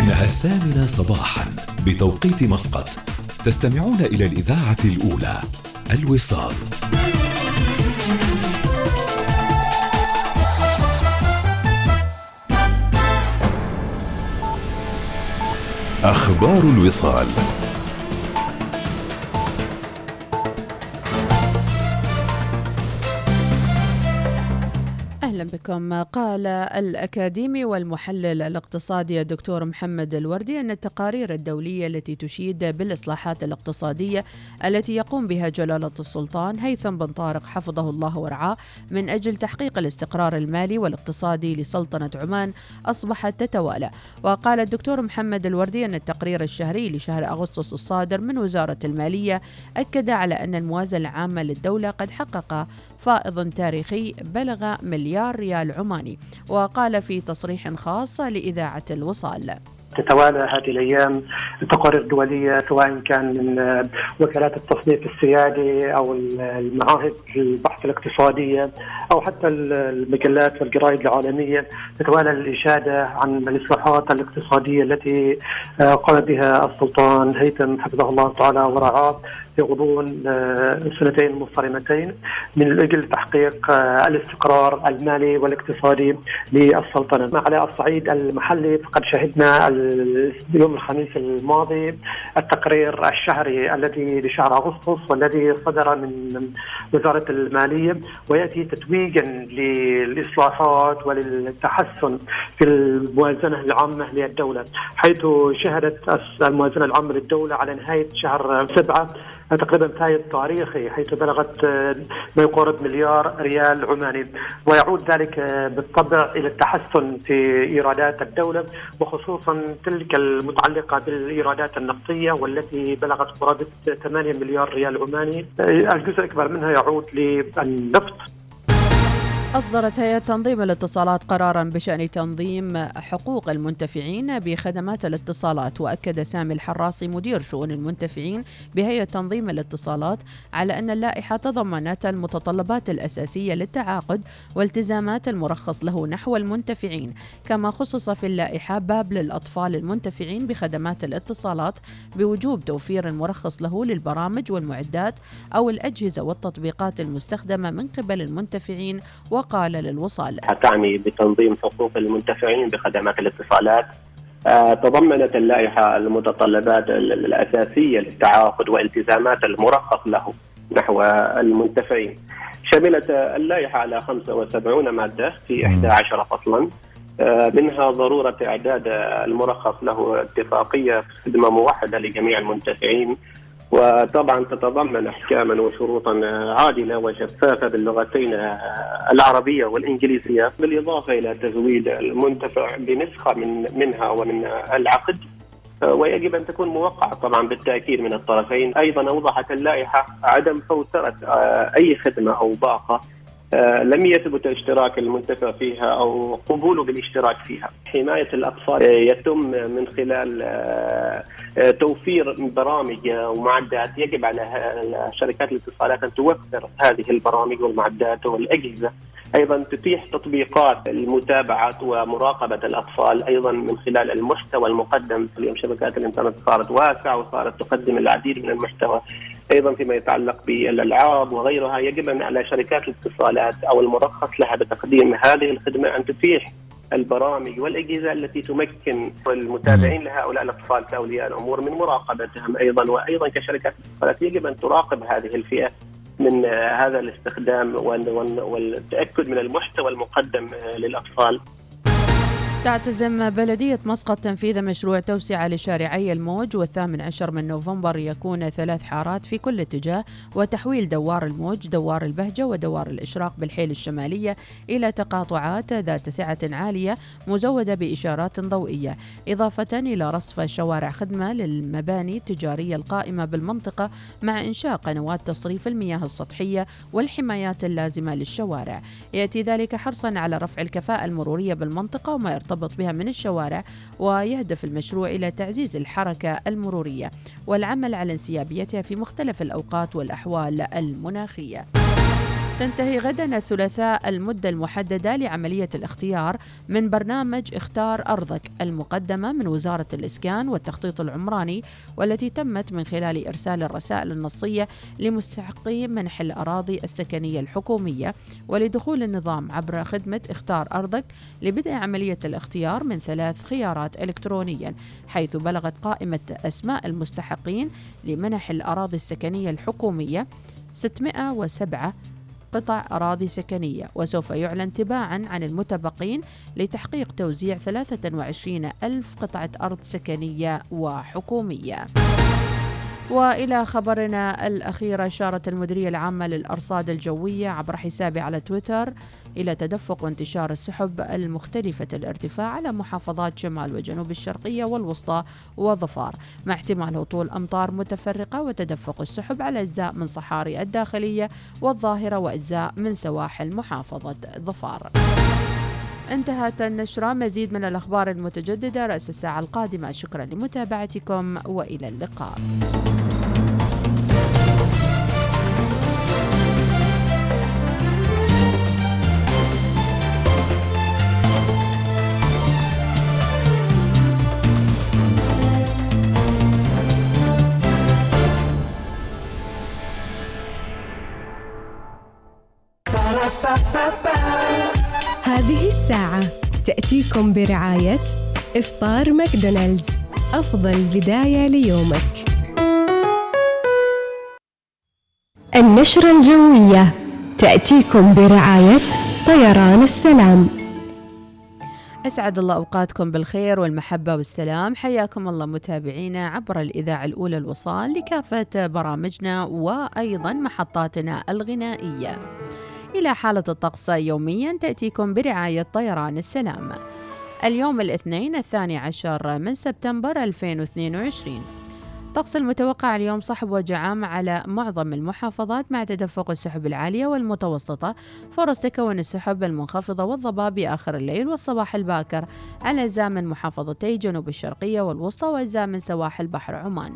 إنها الثامنة صباحا بتوقيت مسقط. تستمعون إلى الإذاعة الأولى الوصال. أخبار الوصال. بكم قال الأكاديمي والمحلل الاقتصادي الدكتور محمد الوردي أن التقارير الدولية التي تشيد بالإصلاحات الاقتصادية التي يقوم بها جلالة السلطان هيثم بن طارق حفظه الله ورعاه من أجل تحقيق الاستقرار المالي والاقتصادي لسلطنة عمان أصبحت تتوالى. وقال الدكتور محمد الوردي أن التقرير الشهري لشهر أغسطس الصادر من وزارة المالية أكد على أن الموازنة العامة للدولة قد حقق فائض تاريخي بلغ مليار ريال عماني وقال في تصريح خاص لإذاعة الوصال. تتوالى هذه الأيام تقارير دولية سواء كان من وكالات التصنيف السيادي أو المعاهد البحث الاقتصاديه أو حتى المجلات والجرائد العالمية. تتوالى الإشادة عن الإصلاحات الاقتصادية التي قام بها السلطان هيثم حفظه الله تعالى ورعاه. في غضون السنتين المنصرمتين من أجل تحقيق الاستقرار المالي والاقتصادي للسلطنة. على الصعيد المحلي فقد شهدنا يوم الخميس الماضي التقرير الشهري الذي لشهر أغسطس والذي صدر من وزارة المالية ويأتي تتويجا للإصلاحات وللتحسن في الموازنة العامة للدولة حيث شهدت الموازنة العامة للدولة على نهاية شهر سبعة تقريبا فايض تاريخي حيث بلغت ما يقارب مليار ريال عماني. ويعود ذلك بالطبع إلى التحسن في إيرادات الدولة وخصوصا تلك المتعلقة بالإيرادات النفطية والتي بلغت قرابة 8 مليار ريال عماني. الجزء الأكبر منها يعود للنفط. أصدرت هيئة تنظيم الاتصالات قرارا بشأن تنظيم حقوق المنتفعين بخدمات الاتصالات وأكد سامي الحراسي مدير شؤون المنتفعين بهيئة تنظيم الاتصالات على أن اللائحة تضمنت المتطلبات الأساسية للتعاقد والتزامات المرخص له نحو المنتفعين كما خصص في اللائحة باب للأطفال المنتفعين بخدمات الاتصالات بوجوب توفير المرخص له للبرامج والمعدات أو الأجهزة والتطبيقات المستخدمة من قبل المنتفعين وقال للوصال تعني بتنظيم حقوق المنتفعين بخدمات الاتصالات. آه، تضمنت اللائحة المتطلبات الأساسية للتعاقد والتزامات المرخص له نحو المنتفعين. شملت اللائحة على 75 مادة في 11 فصلا. آه، منها ضرورة إعداد المرخص له اتفاقية خدمة موحدة لجميع المنتفعين. وطبعا تتضمن احكاما وشروطا عادلة وشفافه باللغتين العربية والإنجليزية بالإضافة إلى تزويد المنتفع بنسخة من منها ومن العقد ويجب أن تكون موقعة طبعا بالتأكيد من الطرفين، أيضا أوضحت اللائحة عدم فوترة أي خدمة أو باقة لم يثبت اشتراك المنتفع فيها أو قبوله بالاشتراك فيها. حماية الأطفال يتم من خلال توفير برامج ومعدات. يجب على شركات الاتصالات أن توفر هذه البرامج والمعدات والأجهزة. أيضا تتيح تطبيقات المتابعة ومراقبة الأطفال أيضا من خلال المحتوى المقدم. اليوم شبكات الإنترنت صارت واسعة وصارت تقدم العديد من المحتوى. أيضا فيما يتعلق بالألعاب وغيرها يجب على شركات الاتصالات أو المرخص لها بتقديم هذه الخدمة أن تتيح البرامج والأجهزة التي تمكن المتابعين لهؤلاء الأطفال كاولياء الأمور من مراقبتهم أيضا وأيضا كشركات اتصالات يجب أن تراقب هذه الفئة من هذا الاستخدام والتأكد من المحتوى المقدم للأطفال. تعتزم بلدية مسقط تنفيذ مشروع توسعة لشارعي الموج والثامن عشر من نوفمبر يكون ثلاث حارات في كل اتجاه وتحويل دوار الموج دوار البهجة ودوار الإشراق بالحيل الشمالية إلى تقاطعات ذات سعة عالية مزودة بإشارات ضوئية. إضافة إلى رصف شوارع خدمة للمباني التجارية القائمة بالمنطقة مع إنشاء قنوات تصريف المياه السطحية والحمايات اللازمة للشوارع. يأتي ذلك حرصا على رفع الكفاءة المرورية بالمنطقة وما يرتبط يرتبط بها من الشوارع ويهدف المشروع إلى تعزيز الحركة المرورية والعمل على انسيابيتها في مختلف الأوقات والأحوال المناخية. تنتهي غدا الثلاثاء المدة المحددة لعملية الاختيار من برنامج اختار أرضك المقدمة من وزارة الإسكان والتخطيط العمراني والتي تمت من خلال إرسال الرسائل النصية لمستحقي منح الأراضي السكنية الحكومية ولدخول النظام عبر خدمة اختار أرضك لبدء عملية الاختيار من ثلاث خيارات إلكترونيا حيث بلغت قائمة أسماء المستحقين لمنح الأراضي السكنية الحكومية 607 قطع أراضي سكنية وسوف يعلن تباعا عن المتبقين لتحقيق توزيع 23 ألف قطعة أرض سكنية وحكومية. وإلى خبرنا الأخير أشارت المديرية العامة للأرصاد الجوية عبر حسابه على تويتر إلى تدفق وانتشار السحب المختلفة الارتفاع على محافظات شمال وجنوب الشرقية والوسطى وظفار مع احتمال هطول أمطار متفرقة وتدفق السحب على أجزاء من صحاري الداخلية والظاهرة وأجزاء من سواحل محافظة ظفار. انتهت النشرة. مزيد من الأخبار المتجددة رأس الساعة القادمة. شكرا لمتابعتكم وإلى اللقاء. الساعة تأتيكم برعاية إفطار ماكدونالدز. أفضل بداية ليومك. النشرة الجوية. تأتيكم برعاية طيران السلام. أسعد الله أوقاتكم بالخير والمحبة والسلام. حياكم الله متابعينا عبر الإذاعة الأولى الوصال لكافة برامجنا وأيضا محطاتنا الغنائية. إلى حالة الطقس يوميا تأتيكم برعاية طيران السلام. اليوم الاثنين الثاني عشر من سبتمبر 2022 طقس المتوقع اليوم صحب وجعام على معظم المحافظات مع تدفق السحب العالية والمتوسطة. فرص تكون السحب المنخفضة والضباب آخر الليل والصباح الباكر. على أجزاء من محافظتي جنوب الشرقية والوسطى وأجزاء من سواحل بحر عمان.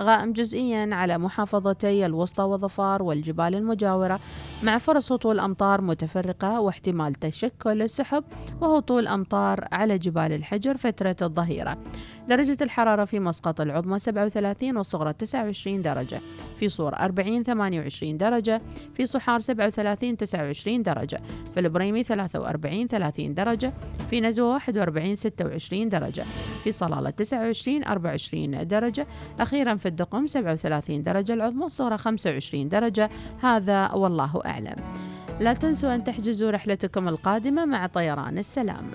غائم جزئيا على محافظتي الوسطى وظفار والجبال المجاورة. مع فرص هطول أمطار متفرقة واحتمال تشكل السحب وهطول أمطار على جبال الحجر فترة الظهيرة. درجة الحرارة في مسقط العظمى 37 والصغرى 29 درجة في صور 40 28 درجة في صحار 37 29 درجة في البريمي 43 30 درجة في نزوة 41 26 درجة في صلالة 29 24 درجة أخيرا في الدقم 37 درجة العظمى والصغرى 25 درجة هذا والله أعلم. لا تنسوا أن تحجزوا رحلتكم القادمة مع طيران السلام.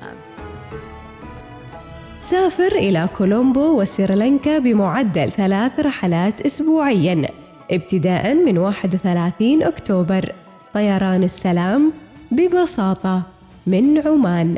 سافر إلى كولومبو وسريلانكا بمعدل ثلاث رحلات أسبوعياً ابتداء من 31 أكتوبر. طيران السلام ببساطة من عمان.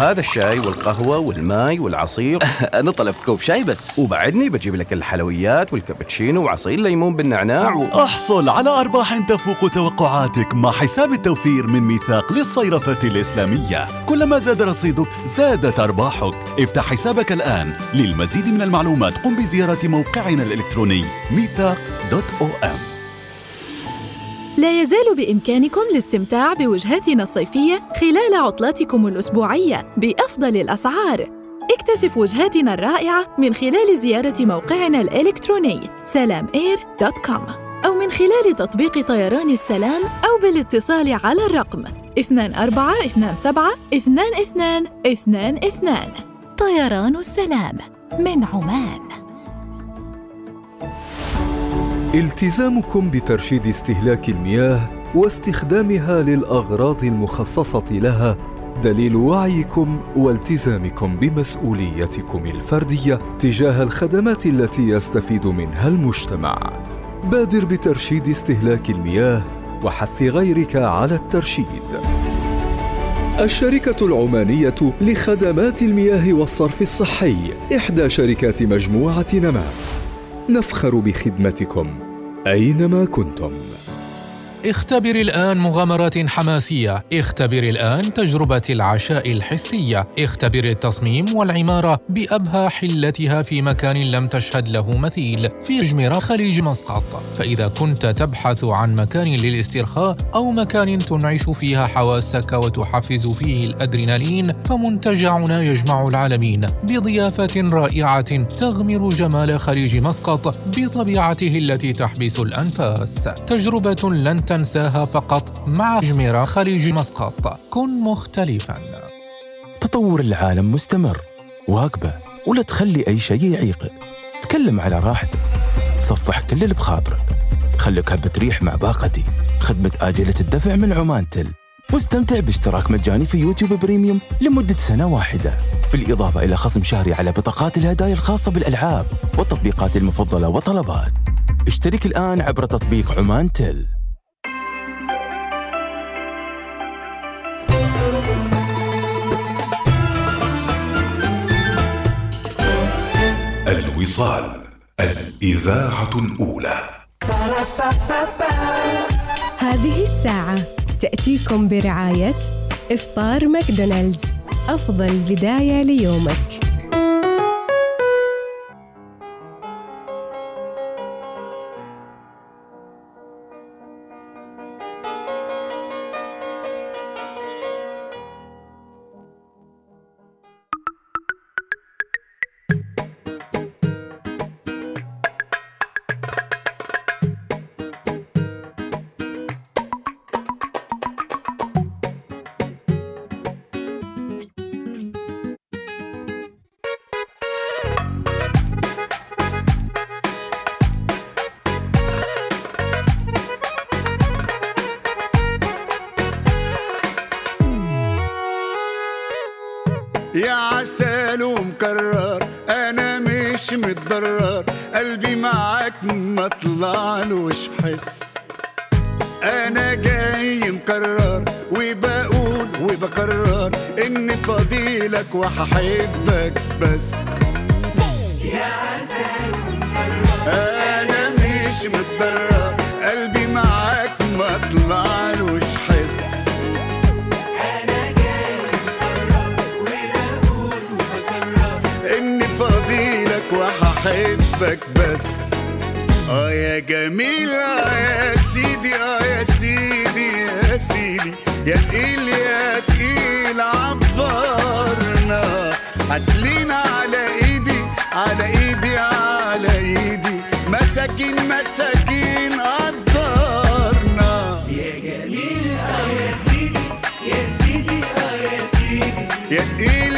وهذا الشاي والقهوة والماي والعصير. أنا طلبت كوب شاي بس. وبعدني بجيب لك الحلويات والكابتشينو وعصير ليمون بالنعناع و... أحصل على أرباح تفوق توقعاتك مع حساب التوفير من ميثاق للصيرفة الإسلامية. كلما زاد رصيدك زادت أرباحك. افتح حسابك الآن. للمزيد من المعلومات قم بزيارة موقعنا الإلكتروني ميثاق dot أو om. لا يزال بإمكانكم الاستمتاع بوجهاتنا الصيفية خلال عطلاتكم الأسبوعية بأفضل الأسعار. اكتشف وجهاتنا الرائعة من خلال زيارة موقعنا الإلكتروني سلاماير.com أو من خلال تطبيق طيران السلام أو بالاتصال على الرقم 2427 2222 طيران السلام من عمان التزامكم بترشيد استهلاك المياه واستخدامها للأغراض المخصصة لها دليل وعيكم والتزامكم بمسؤوليتكم الفردية تجاه الخدمات التي يستفيد منها المجتمع. بادر بترشيد استهلاك المياه وحث غيرك على الترشيد. الشركة العمانية لخدمات المياه والصرف الصحي إحدى شركات مجموعة نما. نفخر بخدمتكم أينما كنتم. اختبر الآن مغامرات حماسية. اختبر الآن تجربة العشاء الحسية. اختبر التصميم والعمارة بأبهى حلتها في مكان لم تشهد له مثيل. في جميرة خليج مسقط. فإذا كنت تبحث عن مكان للاسترخاء أو مكان تنعش فيها حواسك وتحفز فيه الأدرينالين فمنتجعنا يجمع العالمين بضيافة رائعة تغمر جمال خليج مسقط بطبيعته التي تحبس الأنفاس. تجربة لن تنساها فقط مع جميرة خليج مسقط. كن مختلفا. تطور العالم مستمر. واقبه ولا تخلي أي شيء يعيقك. تكلم على راحتك. تصفح كل اللي بخاطرك. خليك هبة ريح مع باقتي. خدمة آجلة الدفع من عمان تل. واستمتع باشتراك مجاني في يوتيوب بريميوم لمدة سنة واحدة. بالإضافة إلى خصم شهري على بطاقات الهدايا الخاصة بالألعاب والتطبيقات المفضلة وطلبات اشترك الآن عبر تطبيق عمان تل. الوصال الإذاعة الأولى. هذه الساعة تأتيكم برعاية إفطار ماكدونالدز. أفضل بداية ليومك. مش متضرر. قلبي معاك ما طلعلوش حس. أنا جاي مكرر وبقول وبكرر اني فضيلك وهحبك بس. يا أنا مش متضرر. قلبي معاك ما طلعلوش حس. وهحبك بس. آه يا جميل آه يا سيدي آه يا سيدي يا سيدي. يا تقيل يا تقيل عبرنا هتلينا على إيدي على إيدي على إيدي. مساكين مساكين قدرنا يا جميل آه يا سيدي يا سيدي آه يا سيدي. يا تقيل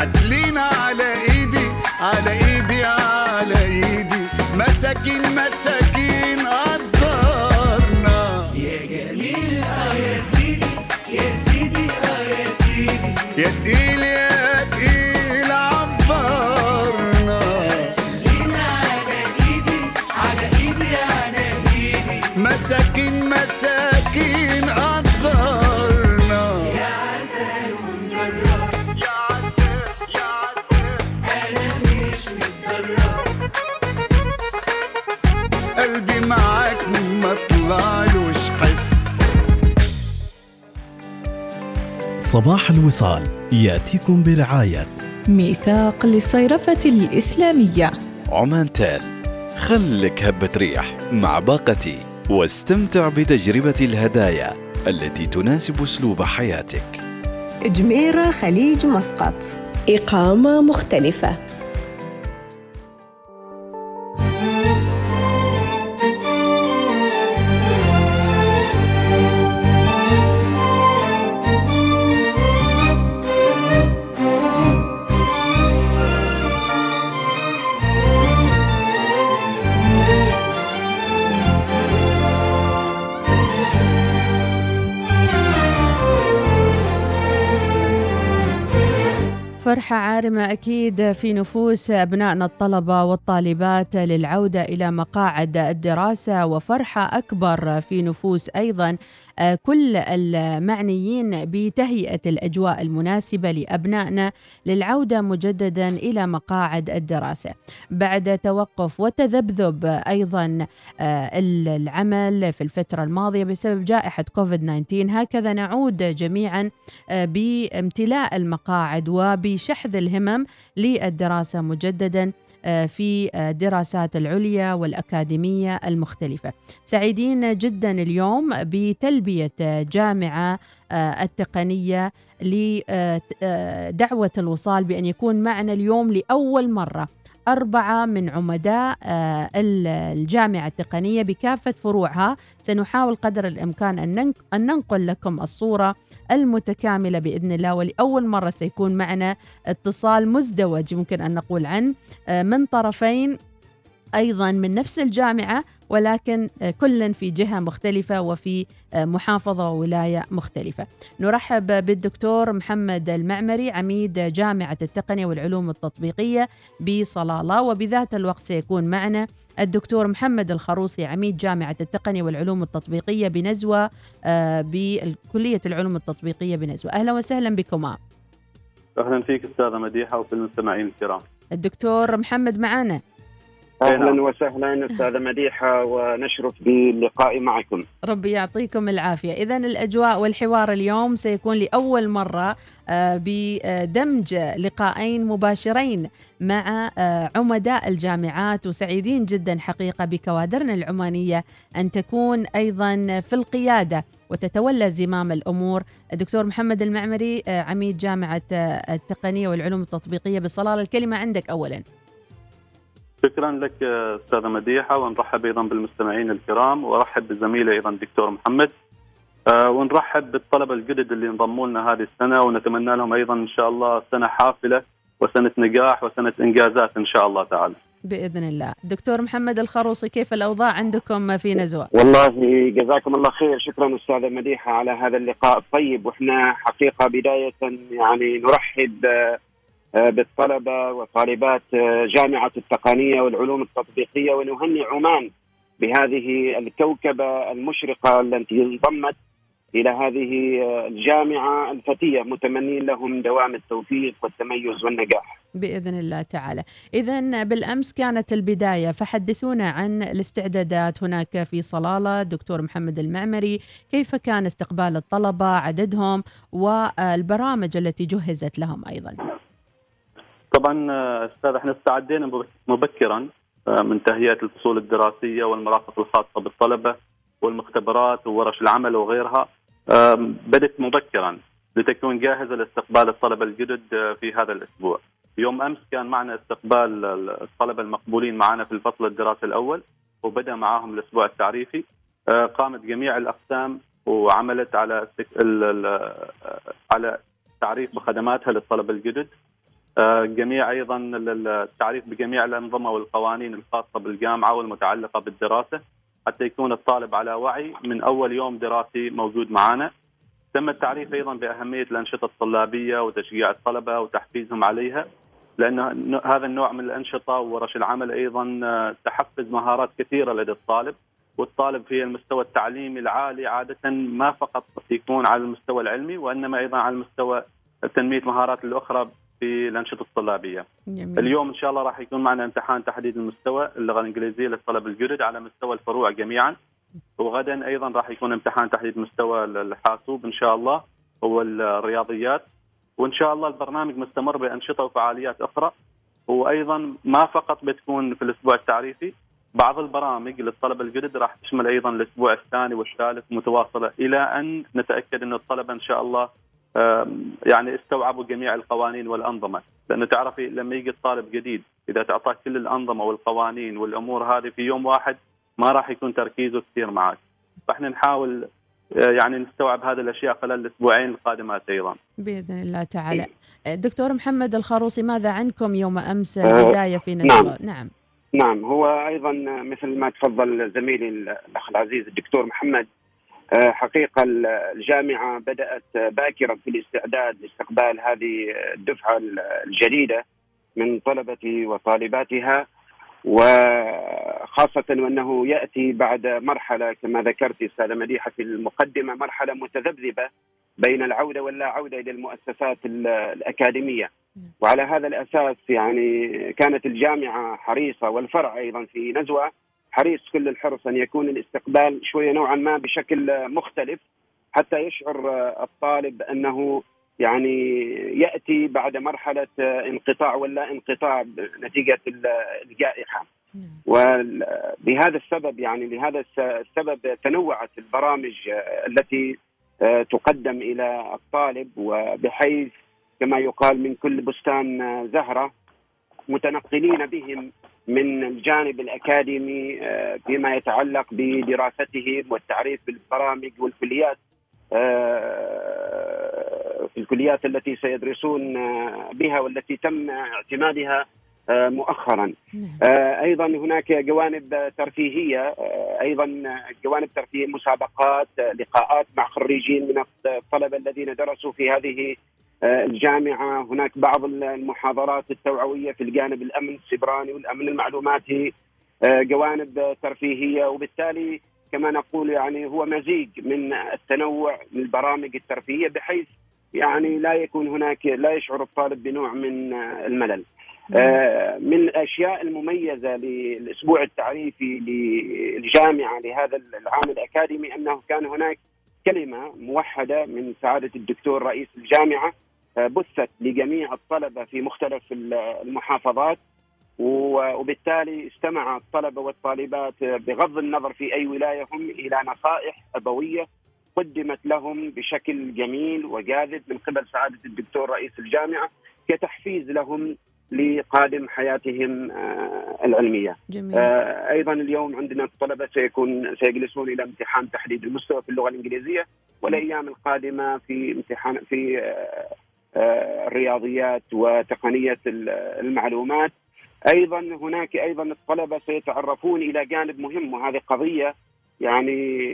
هتلينا على ايدي على ايدي على ايدي. مساكين مساكين صباح الوصال يأتيكم برعاية. ميثاق للصيرفة الإسلامية. عمان تال خلك هبة ريح مع باقتي واستمتع بتجربة الهدايا التي تناسب أسلوب حياتك. جميرة خليج مسقط. إقامة مختلفة. عارمة أكيد في نفوس أبنائنا الطلبة والطالبات للعودة إلى مقاعد الدراسة وفرحة أكبر في نفوس أيضا كل المعنيين بتهيئة الأجواء المناسبة لأبنائنا للعودة مجددا إلى مقاعد الدراسة. بعد توقف وتذبذب أيضا آه، العمل في الفترة الماضية بسبب جائحة كوفيد 19 هكذا نعود جميعا آه، بامتلاء المقاعد وبشحذ الهمم للدراسة مجددا. آه، في الدراسات العليا والأكاديمية المختلفة. سعيدين جدا اليوم بتلبية جامعة آه، التقنية لدعوة الوصال بأن يكون معنا اليوم لأول مرة. أربعة من عمداء آه، الجامعة التقنية بكافة فروعها. سنحاول قدر الإمكان أن ننقل لكم الصورة المتكاملة بإذن الله ولأول مرة سيكون معنا اتصال مزدوج ممكن أن نقول عنه آه، من طرفين أيضا من نفس الجامعة ولكن آه، كل في جهة مختلفة وفي آه، محافظة وولاية مختلفة. نرحب بالدكتور محمد المعمري عميد جامعة التقنية والعلوم التطبيقية بصلالة وبذات الوقت سيكون معنا الدكتور محمد الخروصي عميد جامعة التقنية والعلوم التطبيقية بنزوة آه، بكليه العلوم التطبيقية بنزوة. أهلا وسهلا بكما. أهلا فيك أستاذة مديحة وفي المستمعين الكرام. الدكتور محمد معنا. أهلا وسهلا أستاذة مديحة ونشرف باللقاء معكم. ربي يعطيكم العافية، اذا الأجواء والحوار اليوم سيكون لأول مرة آه، بدمج لقاءين مباشرين مع آه، عمداء الجامعات وسعيدين جدا حقيقة بكوادرنا العمانية أن تكون أيضا في القيادة وتتولى زمام الأمور الدكتور محمد المعمري آه، عميد جامعة التقنية والعلوم التطبيقية بصلاله الكلمة عندك اولا. شكرا لك أستاذة مديحة ونرحب أيضا بالمستمعين الكرام وارحب بزميلي أيضا الدكتور محمد آه، ونرحب بالطلبة الجدد اللي انضموا لنا هذه السنة ونتمنى لهم أيضا إن شاء الله سنة حافلة وسنة نجاح وسنة إنجازات إن شاء الله تعالى. بإذن الله. دكتور محمد الخروصي كيف الأوضاع عندكم في نزوة؟ والله جزاكم الله خير شكرا أستاذة مديحة على هذا اللقاء الطيب وإحنا حقيقة بداية يعني نرحب آه، بالطلبة وطالبات آه، جامعة التقنية والعلوم التطبيقية ونهنئ عمان بهذه الكوكبة المشرقة التي انضمت إلى هذه آه، الجامعة الفتية متمنين لهم دوام التوفيق والتميز والنجاح. بإذن الله تعالى. اذا بالأمس كانت البداية فحدثونا عن الاستعدادات هناك في صلالة دكتور محمد المعمري، كيف كان استقبال الطلبة، عددهم والبرامج التي جهزت لهم أيضا. طبعا أستاذ إحنا استعدينا مبكرا آه، من تهيئة الفصول الدراسية والمرافق الخاصة بالطلبة والمختبرات وورش العمل وغيرها. بدت مبكرا لتكون جاهزة لاستقبال الطلبة الجدد آه، في هذا الأسبوع. يوم أمس كان معنا استقبال الطلبة المقبولين معنا في الفصل الدراسي الأول وبدأ معاهم الأسبوع التعريفي. آه، قامت جميع الأقسام وعملت على على تعريف بخدماتها للطلبة الجدد. آه، جميع أيضا التعريف بجميع الأنظمة والقوانين الخاصة بالجامعة والمتعلقة بالدراسة حتى يكون الطالب على وعي من أول يوم دراسي موجود معنا. تم التعريف أيضا بأهمية الأنشطة الطلابية وتشجيع الطلبة وتحفيزهم عليها لأن هذا النوع من الأنشطة وورش العمل أيضا آه، تحفز مهارات كثيرة لدى الطالب والطالب في المستوى التعليمي العالي عادة ما فقط يكون على المستوى العلمي وإنما أيضا على المستوى تنمية مهارات الأخرى في الأنشطة الطلابية. جميل. اليوم إن شاء الله راح يكون معنا امتحان تحديد المستوى اللغة الإنجليزية للطلب الجدد على مستوى الفروع جميعا. وغدا أيضا راح يكون امتحان تحديد مستوى الحاسوب إن شاء الله. والرياضيات وإن شاء الله البرنامج مستمر بأنشطة وفعاليات أخرى وأيضا ما فقط بتكون في الأسبوع التعريفي بعض البرامج للطلبه الجدد راح تشمل أيضا الأسبوع الثاني والثالث متواصلة إلى أن نتأكد إن الطلبة إن شاء الله يعني استوعبوا جميع القوانين والأنظمة، لأنه تعرفي لما يجي الطالب جديد إذا تعطاه كل الأنظمة والقوانين والأمور هذه في يوم واحد ما راح يكون تركيزه كثير معك. فإحنا نحاول آه، يعني نستوعب هذه الأشياء خلال الأسبوعين القادمات أيضا. بإذن الله تعالى. دكتور محمد الخروصي ماذا عنكم يوم أمس آه، البداية في نشوة نعم. نعم هو أيضا مثل ما تفضل زميلي الأخ العزيز الدكتور محمد آه، حقيقة الجامعة بدأت باكرا في الاستعداد لاستقبال هذه الدفعة الجديدة من طلبه وطالباتها وخاصة وأنه يأتي بعد مرحلة كما ذكرت أستاذة مديحة في المقدمة مرحلة متذبذبة بين العودة واللا عودة إلى المؤسسات ال- الأكاديمية. وعلى هذا الأساس يعني كانت الجامعة حريصة والفرع أيضا في نزوة حريص كل الحرص أن يكون الاستقبال شوية نوعا ما بشكل مختلف حتى يشعر الطالب أنه يعني يأتي بعد مرحلة انقطاع ولا انقطاع نتيجة الجائحة. وبهذا السبب يعني لهذا الس- السبب تنوعت البرامج التي تقدم إلى الطالب وبحيث كما يقال من كل بستان زهرة متنقلين بهم من الجانب الأكاديمي آه، فيما يتعلق بدراستهم والتعريف بالبرامج والكليات آه، في الكليات التي سيدرسون آه، بها والتي تم اعتمادها مؤخرا. آه، أيضا هناك جوانب ترفيهية أيضا جوانب ترفيهيه مسابقات لقاءات مع خريجين من الطلبة الذين درسوا في هذه الجامعة هناك بعض المحاضرات التوعوية في الجانب الأمن السبراني والأمن المعلوماتي آه، جوانب ترفيهية وبالتالي كما نقول يعني هو مزيج من التنوع من البرامج الترفيهية بحيث يعني لا يكون هناك لا يشعر الطالب بنوع من آه، الملل. آه، من الأشياء المميزة للأسبوع التعريفي للجامعة لهذا العام الأكاديمي أنه كان هناك كلمة موحدة من سعادة الدكتور رئيس الجامعة آه، بثت لجميع الطلبة في مختلف المحافظات وبالتالي استمع الطلبة والطالبات بغض النظر في أي ولاية هم إلى نصائح أبوية قدمت لهم بشكل جميل وجاذب من قبل سعادة الدكتور رئيس الجامعة كتحفيز لهم لقادم حياتهم آه، العلمية. جميل. آه، أيضا اليوم عندنا الطلبة سيكون سيجلسون إلى امتحان تحديد المستوى في اللغة الإنجليزية والأيام القادمة في امتحان في آه، آه، الرياضيات وتقنية ال- المعلومات. أيضا هناك أيضا الطلبة سيتعرفون إلى جانب مهم وهذه قضية يعني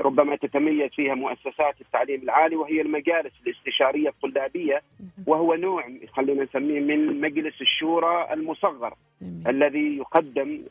ربما تتميز فيها مؤسسات التعليم العالي وهي المجالس الاستشارية الطلابية وهو نوع خلينا نسميه من مجلس الشورى المصغر الذي يقدم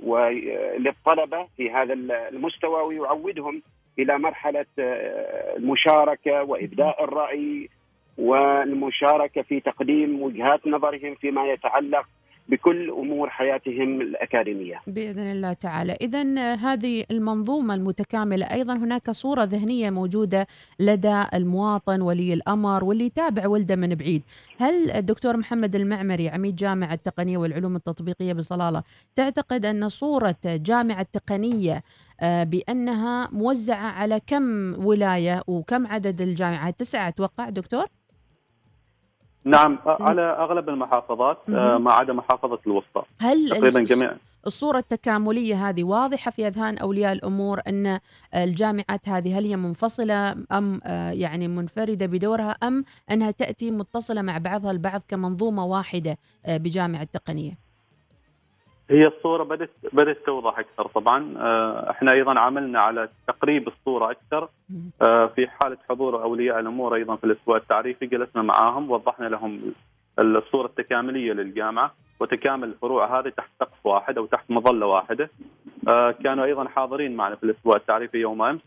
للطلبة في هذا المستوى ويعودهم إلى مرحلة آه، المشاركة وإبداء الرأي والمشاركة في تقديم وجهات نظرهم فيما يتعلق بكل أمور حياتهم الأكاديمية. بإذن الله تعالى. اذا هذه المنظومة المتكاملة أيضا هناك صورة ذهنية موجودة لدى المواطن ولي الأمر واللي يتابع ولده من بعيد. هل الدكتور محمد المعمري عميد جامعة التقنيه والعلوم التطبيقية بصلالة تعتقد أن صورة جامعة تقنية آه، بأنها موزعة على كم ولاية وكم عدد الجامعات؟ تسعة أتوقع دكتور؟ نعم على أغلب المحافظات آه،. ما عدا محافظة الوسطى. هل تقريبا جميع الصورة التكاملية هذه واضحة في أذهان أولياء الأمور أن الجامعات هذه هل هي منفصلة أم آه، يعني منفردة بدورها أم أنها تأتي متصلة مع بعضها البعض كمنظومة واحدة آه، بجامعة تقنية هي الصورة بدات بدات توضح أكثر. طبعا آه، إحنا أيضا عملنا على تقريب الصورة أكثر. آه، في حالة حضور أولياء الأمور أيضا في الأسبوع التعريفي جلسنا معاهم وضحنا لهم الصورة التكاملية للجامعة وتكامل الفروع هذه تحت سقف واحد أو تحت مظلة واحدة. آه، كانوا أيضا حاضرين معنا في الأسبوع التعريفي يوم أمس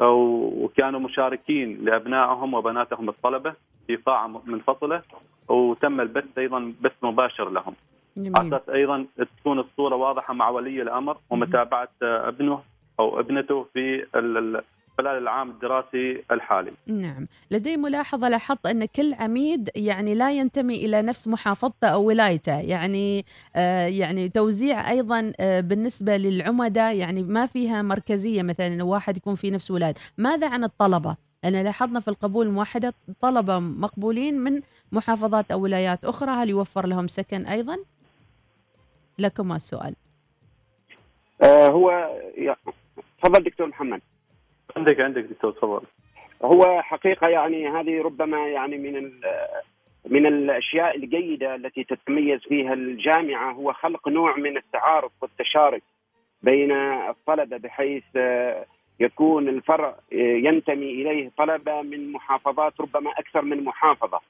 وكانوا مشاركين لأبنائهم وبناتهم الطلبة في قاعه منفصله وتم البث أيضا بث مباشر لهم. على أساس أيضا تكون الصورة واضحة مع ولي الأمر ومتابعة آه، ابنه أو ابنته في ال- ال- خلال العام الدراسي الحالي. نعم. لدي ملاحظة لاحظت أن كل عميد يعني لا ينتمي إلى نفس محافظته أو ولايته. يعني آه يعني توزيع أيضا آه بالنسبة للعمدة يعني ما فيها مركزية مثلا واحد يكون في نفس ولاية. ماذا عن الطلبة؟ أنا لاحظنا في القبول الموحدة طلبة مقبولين من محافظات أو ولايات أخرى. هل يوفر لهم سكن أيضا؟ لكم السؤال. آه هو يا- تفضل دكتور محمد. عندك عندك دكتور تفضل. هو حقيقة يعني هذه ربما يعني من ال- من الأشياء الجيدة التي تتميز فيها الجامعة هو خلق نوع من التعارف والتشارك بين الطلبة بحيث آه، يكون الفرع آه، ينتمي إليه طلبة من محافظات ربما أكثر من محافظة.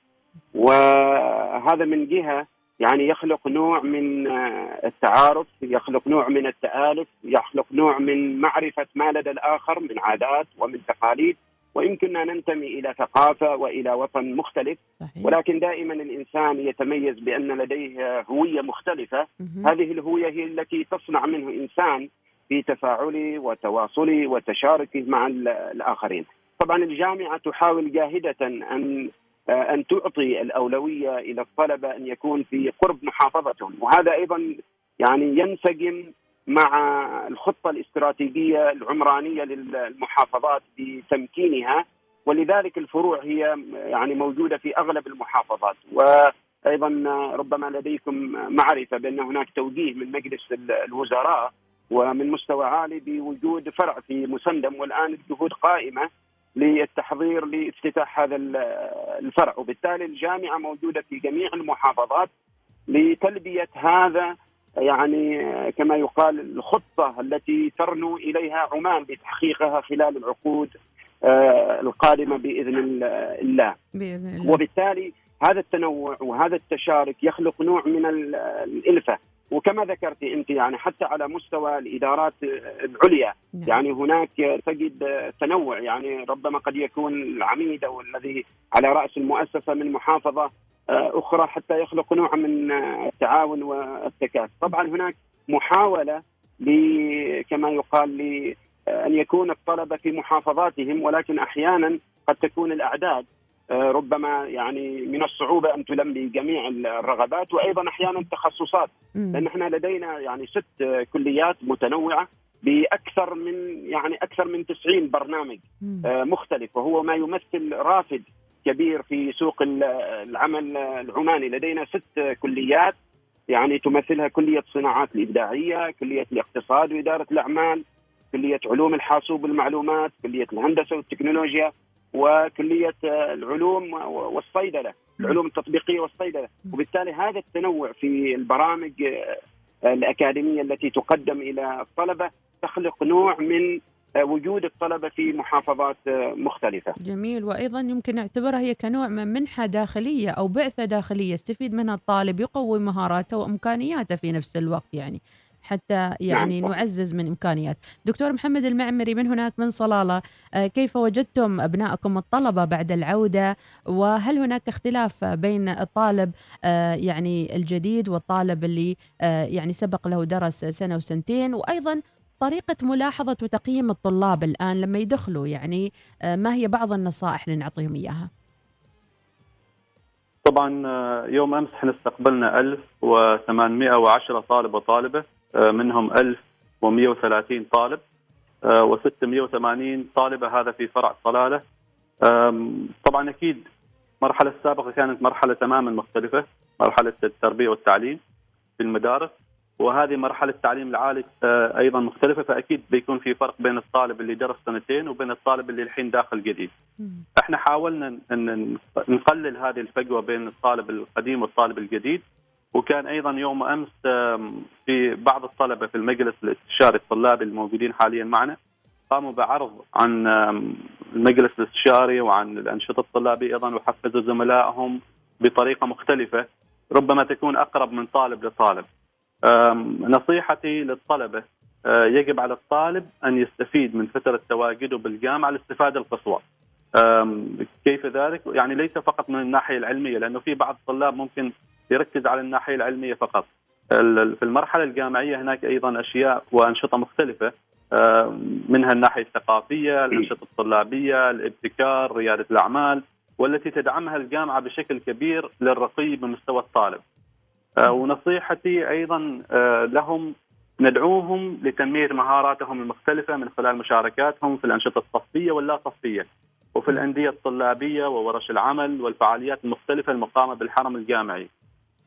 وهذا من جهة يعني يخلق نوع من آه، التعارف يخلق نوع من التآلف يخلق نوع من معرفة ما لدى الآخر من عادات ومن تقاليد ويمكننا ننتمي إلى ثقافة وإلى وطن مختلف. صحيح. ولكن دائما الإنسان يتميز بأن لديه هوية مختلفة. هذه الهوية هي التي تصنع منه إنسان في تفاعله وتواصله وتشاركه مع ال- الآخرين. طبعا الجامعة تحاول جاهدة أن أن تعطي الأولوية إلى الطلبة أن يكون في قرب محافظتهم. وهذا أيضا يعني ينسجم مع الخطة الاستراتيجية العمرانية للمحافظات بتمكينها. ولذلك الفروع هي يعني موجودة في أغلب المحافظات. وأيضا ربما لديكم معرفة بأن هناك توجيه من مجلس الوزراء ومن مستوى عالي بوجود فرع في مسندم. والآن الجهود قائمة للتحضير لافتتاح هذا الفرع. وبالتالي الجامعة موجودة في جميع المحافظات لتلبية هذا يعني كما يقال الخطة التي ترنو إليها عمان لتحقيقها خلال العقود آه، القادمة بإذن الله. بإذن الله. وبالتالي هذا التنوع وهذا التشارك يخلق نوع من ال- الإلفة. وكما ذكرت أنت يعني حتى على مستوى الإدارات العليا نعم. يعني هناك تجد تنوع يعني ربما قد يكون العميد أو الذي على رأس المؤسسة من محافظة آه، أخرى حتى يخلق نوع من آه، التعاون والتكاتف طبعا هناك محاولة ل- كما يقال ل- أن يكون الطلبة في محافظاتهم ولكن أحيانا قد تكون الأعداد آه، ربما يعني من الصعوبة أن تلبي جميع الرغبات وأيضا أحيانا التخصصات لأن إحنا لدينا يعني ست آه، كليات متنوعة بأكثر من يعني أكثر من 90 برنامج آه، مختلف. وهو ما يمثل رافد كبير في سوق ال- العمل العماني. لدينا ست كليات يعني تمثلها كلية الصناعات الإبداعية كلية الاقتصاد وإدارة الأعمال كلية علوم الحاسوب والمعلومات كلية الهندسة والتكنولوجيا. وكلية آه، العلوم و- والصيدلة العلوم التطبيقية والصيدلة. وبالتالي هذا التنوع في البرامج آه، الأكاديمية التي تقدم إلى الطلبة تخلق نوع من آه، وجود الطلبة في محافظات مختلفة. جميل. وأيضا يمكن نعتبرها هي كنوع من منحة داخلية أو بعثة داخلية يستفيد منها الطالب يقوي مهاراته وإمكانياته في نفس الوقت يعني. حتى يعني نعم. نعزز من إمكانيات. دكتور محمد المعمري من هناك؟ من صلالة. آه، كيف وجدتم أبنائكم الطلبة بعد العودة؟ وهل هناك اختلاف بين الطالب آه، يعني الجديد والطالب اللي آه، يعني سبق له درس سنة وسنتين؟ وأيضا طريقة ملاحظة وتقييم الطلاب الآن لما يدخلوا يعني ما هي بعض النصائح اللي نعطيهم إياها؟ طبعا يوم أمس إحنا استقبلنا 1810 طالب وطالبة. منهم 1130 طالب و680 طالبة هذا في فرع صلالة طبعا أكيد المرحله السابقة كانت مرحلة تماما مختلفة مرحلة التربية والتعليم في المدارس وهذه مرحلة التعليم العالي آه، أيضا مختلفة فأكيد بيكون في فرق بين الطالب اللي درس سنتين وبين الطالب اللي الحين داخل جديد. إحنا حاولنا إن نقلل هذه الفجوة بين الطالب القديم والطالب الجديد وكان أيضا يوم أمس في بعض الطلبة في المجلس الاستشاري الطلابي الموجودين حاليا معنا قاموا بعرض عن المجلس الاستشاري وعن الأنشطة الطلابية أيضا وحفزوا زملائهم بطريقة مختلفة ربما تكون أقرب من طالب لطالب. نصيحتي للطلبة آه، يجب على الطالب أن يستفيد من فترة تواجده بالجامعة الاستفاده القصوى. كيف ذلك؟ يعني ليس فقط من الناحية العلمية لأنه في بعض الطلاب ممكن يركز على الناحية العلمية فقط. في المرحلة الجامعية هناك أيضا أشياء وأنشطة مختلفة آه، منها الناحية الثقافية، الأنشطة الطلابية، الابتكار، ريادة الأعمال والتي تدعمها الجامعة بشكل كبير للرقي بمستوى الطالب. آه، ونصيحتي أيضا آه، لهم ندعوهم لتنمية مهاراتهم المختلفة من خلال مشاركاتهم في الأنشطة الصفية واللا صفيه وفي الأندية الطلابية وورش العمل والفعاليات المختلفة المقامة بالحرم الجامعي.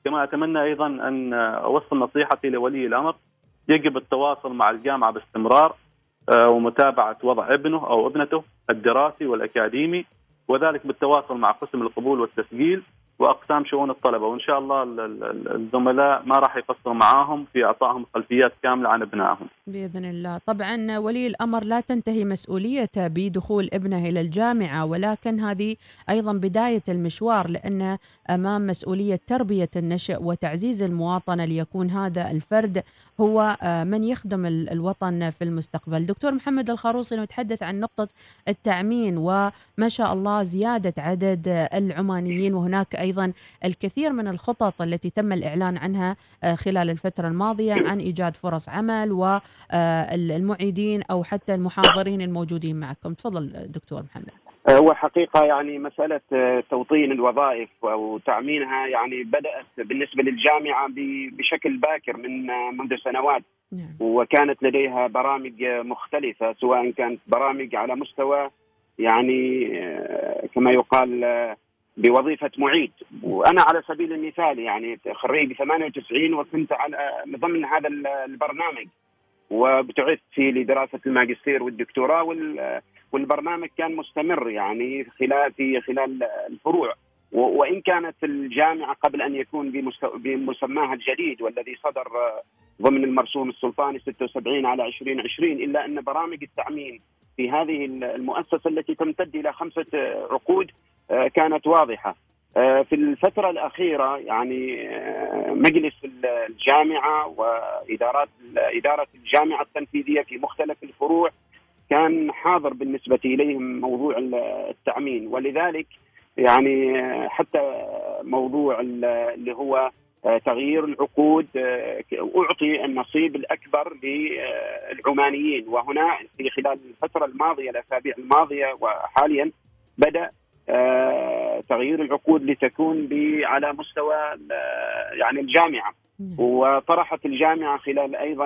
كما أتمنى أيضا أن أوصل نصيحتي لولي الأمر. يجب التواصل مع الجامعة باستمرار آه، ومتابعة وضع ابنه أو ابنته الدراسي والأكاديمي وذلك بالتواصل مع قسم القبول والتسجيل. وأقسام شؤون الطلبة وإن شاء الله ال- ال- الزملاء ما راح يقصروا معاهم في إعطائهم خلفيات كاملة عن ابنائهم. بإذن الله، طبعا ولي الأمر لا تنتهي مسؤوليته بدخول ابنه إلى الجامعة ولكن هذه أيضا بداية المشوار لأن أمام مسؤولية تربية النشء وتعزيز المواطنة ليكون هذا الفرد هو آه، من يخدم ال- الوطن في المستقبل. دكتور محمد الخروصي نتحدث عن نقطة التامين وما شاء الله زيادة عدد العمانيين وهناك أيضا الكثير من الخطط التي تم الإعلان عنها آه، خلال الفترة الماضية عن إيجاد فرص عمل والمعيدين أو حتى المحاضرين الموجودين معكم. تفضل دكتور محمد. هو حقيقة يعني مسألة آه، توطين الوظائف أو تأمينها يعني بدأت بالنسبة للجامعة بشكل باكر من آه، منذ سنوات وكانت لديها برامج آه، مختلفة سواء كانت برامج على مستوى يعني آه، كما يقال آه، بوظيفة معيد. وأنا على سبيل المثال يعني خريج 98 وكنت على ضمن هذا ال- البرنامج. وابتعثت لدراسة الماجستير والدكتوراه وال والبرنامج كان مستمر يعني خلال في خلال الفروع. وإن كانت الجامعة قبل أن يكون بمسماها الجديد والذي صدر ضمن المرسوم السلطاني 76 على 2020 إلا أن برامج التعميم في هذه المؤسسة التي تمتد إلى خمسة عقود كانت واضحة. آه، في الفترة الأخيرة يعني آه، مجلس الجامعة وإدارات إدارة الجامعة التنفيذية في مختلف الفروع كان حاضر بالنسبة إليهم موضوع التأمين ولذلك يعني حتى موضوع اللي هو تغيير العقود أعطي النصيب الأكبر للعمانيين وهنا في خلال الفترة الماضية الأسابيع الماضية وحاليا آه، تغيير العقود لتكون على مستوى يعني الجامعة. وطرحت الجامعة خلال أيضا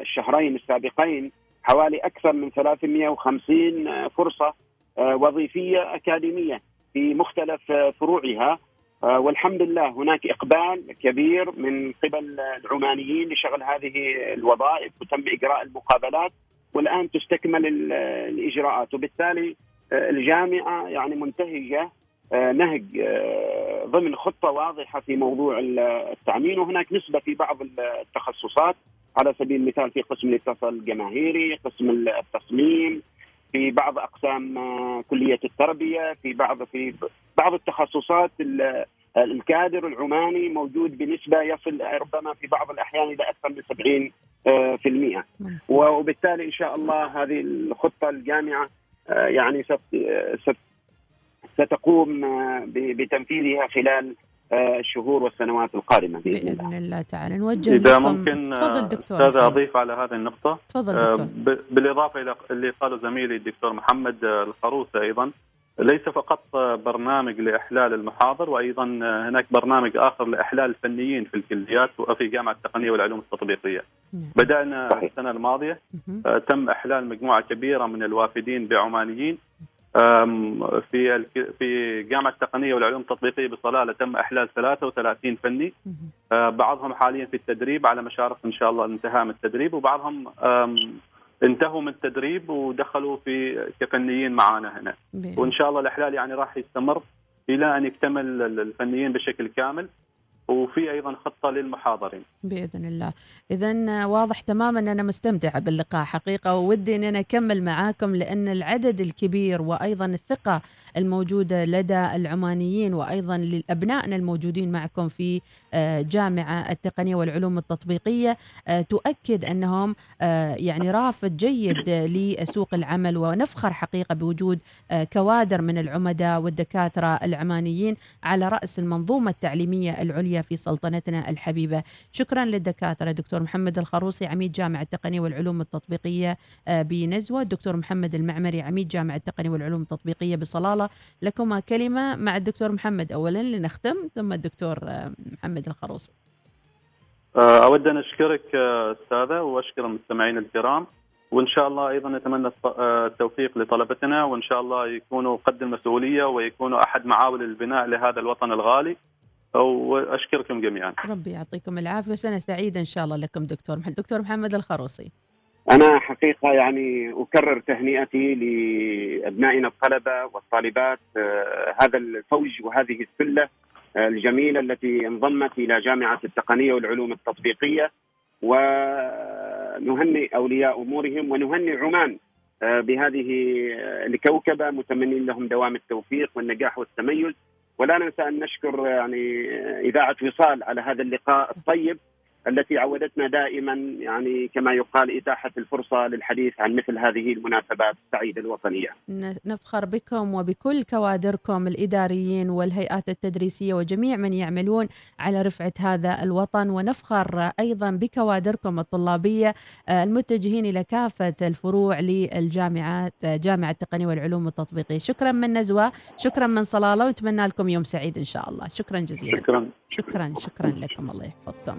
الشهرين السابقين حوالي أكثر من 350 فرصة آه، وظيفية أكاديمية في مختلف آه، فروعها. آه، والحمد لله هناك إقبال كبير من قبل العمانيين لشغل هذه الوظائف وتم إجراء المقابلات والآن تستكمل ال- الإجراءات. وبالتالي آه، الجامعة يعني منتهجة آه، نهج آه، ضمن خطة واضحة في موضوع ال- التأمين وهناك نسبة في بعض التخصصات على سبيل المثال في قسم الاتصال الجماهيري قسم التصميم في بعض أقسام كلية التربية في بعض في بعض التخصصات ال- الكادر العماني موجود بنسبة يصل ربما في بعض الأحيان إلى أكثر من 70 آه، في المئة. وبالتالي إن شاء الله هذه الخطة الجامعة يعني ست- آه، ست- ستقوم آه، بتنفيذها خلال آه، الشهور والسنوات القادمة بإذن الله بإذن الله تعالى نوجه إذا لكم ممكن آه، محمد. أضيف على هذه النقطة تفضل آه، دكتور. ب- بالإضافة إلى اللي قاله زميلي الدكتور محمد آه، الخروسي أيضا ليس فقط برنامج لإحلال المحاضر وأيضا هناك برنامج آخر لإحلال الفنيين في الكليات وفي جامعة التقنية والعلوم التطبيقية. بدأنا السنة الماضية. آه، تم إحلال مجموعة كبيرة من الوافدين بعمانيين. في الك- في جامعة التقنية والعلوم التطبيقية بصلالة تم إحلال 33 فني. آه، بعضهم حاليا في التدريب على مشارف إن شاء الله الانتهاء من التدريب وبعضهم انتهوا من التدريب ودخلوا في كفنيين معانا هنا. وإن شاء الله الأحلال يعني راح يستمر إلى أن يكتمل الفنيين بشكل كامل وفي أيضا خطة للمحاضرين. بإذن الله. اذا واضح تماما ان أنا مستمتعه باللقاء حقيقة وودي أن أنا أكمل معاكم لأن العدد الكبير وأيضا الثقة الموجودة لدى العمانيين وأيضا لأبنائنا الموجودين معكم في آه، جامعة التقنية والعلوم التطبيقية آه، تؤكد أنهم آه، يعني رافد جيد لسوق العمل ونفخر حقيقة بوجود كوادر من العمداء والدكاترة العمانيين على رأس المنظومة التعليمية العليا في سلطنتنا الحبيبة. شكرا للدكاترة دكتور محمد الخروصي عميد جامعة التقنية والعلوم التطبيقية بنزوة. الدكتور محمد المعمري عميد جامعة التقنية والعلوم التطبيقية بصلالة. لكما كلمة مع الدكتور محمد أولا لنختم ثم الدكتور آه، محمد الخروصي. آه، أود أن أشكرك آه، أستاذة وأشكر المستمعين الكرام وإن شاء الله أيضا نتمنى آه، التوفيق لطلبتنا وإن شاء الله يكونوا قد المسؤولية ويكونوا أحد معاول البناء لهذا الوطن الغالي. وأشكركم جميعا. ربي يعطيكم العافية وسنة سعيدة إن شاء الله لكم دكتور محمد دكتور محمد الخروصي. أنا حقيقة يعني أكرر تهنئتي لأبنائنا الطلبة والطالبات هذا الفوج وهذه السلة. الجميلة التي انضمت إلى جامعة التقنية والعلوم التطبيقية ونهنئ أولياء أمورهم ونهنئ عمان آه، بهذه آه، الكوكبة متمنين لهم دوام التوفيق والنجاح والتميز. ولا ننسى أن نشكر يعني آه، إذاعة وصال على هذا اللقاء الطيب. التي عودتنا دائما يعني كما يقال إتاحة الفرصة للحديث عن مثل هذه المناسبات السعيدة الوطنية. نفخر بكم وبكل كوادركم الإداريين والهيئات التدريسية وجميع من يعملون على رفعة هذا الوطن. ونفخر أيضا بكوادركم الطلابية آه، المتجهين إلى كافة الفروع للجامعات آه، جامعة التقنية والعلوم التطبيقية. شكرا من نزوة شكرا من صلالة ونتمنى لكم يوم سعيد إن شاء الله. شكرا جزيلا. شكرا. شكرا شكرا لكم الله يحفظكم.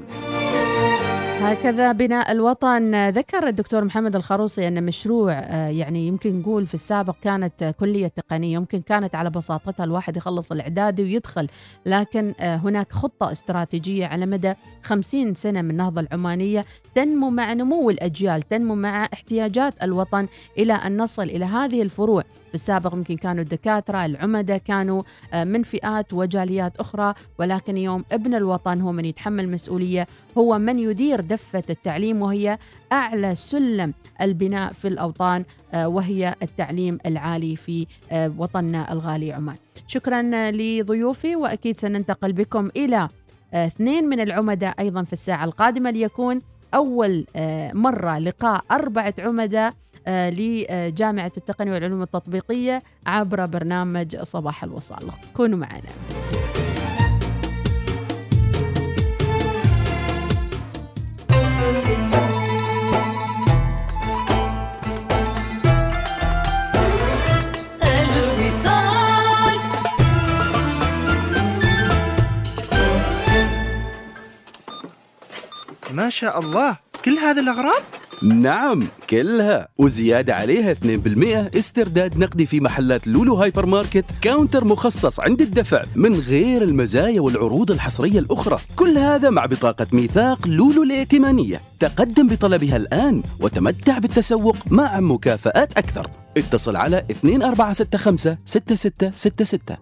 هكذا بناء الوطن. ذكر الدكتور محمد الخروصي أن مشروع آه، يعني يمكن نقول في السابق كانت كلية تقنية يمكن كانت على بساطتها الواحد يخلص الإعدادي ويدخل لكن آه، هناك خطة استراتيجية على مدى خمسين سنة من النهضة العمانية تنمو مع نمو الأجيال تنمو مع احتياجات الوطن إلى أن نصل إلى هذه الفروع. في السابق يمكن كانوا الدكاترة العمدة كانوا آه، من فئات وجاليات أخرى ولكن يوم ابن الوطن هو من يتحمل مسؤولية هو من يدير دفة التعليم وهي أعلى سلم البناء في الأوطان آه، وهي التعليم العالي في آه، وطننا الغالي عمان. شكرا لضيوفي وأكيد سننتقل بكم إلى آه، اثنين من العمداء أيضا في الساعة القادمة ليكون أول مرة لقاء أربعة آه، لجامعة التقنية والعلوم التطبيقية عبر برنامج صباح الوصال. كونوا معنا. ما شاء الله. كل هذه الأغراض؟ نعم كلها. وزيادة عليها 2% استرداد نقدي في محلات لولو هايبر ماركت كاونتر مخصص عند الدفع من غير المزايا والعروض الحصرية الأخرى. كل هذا مع بطاقة ميثاق لولو الائتمانية. تقدم بطلبها الآن وتمتع بالتسوق مع مكافآت أكثر. اتصل على 2465 6666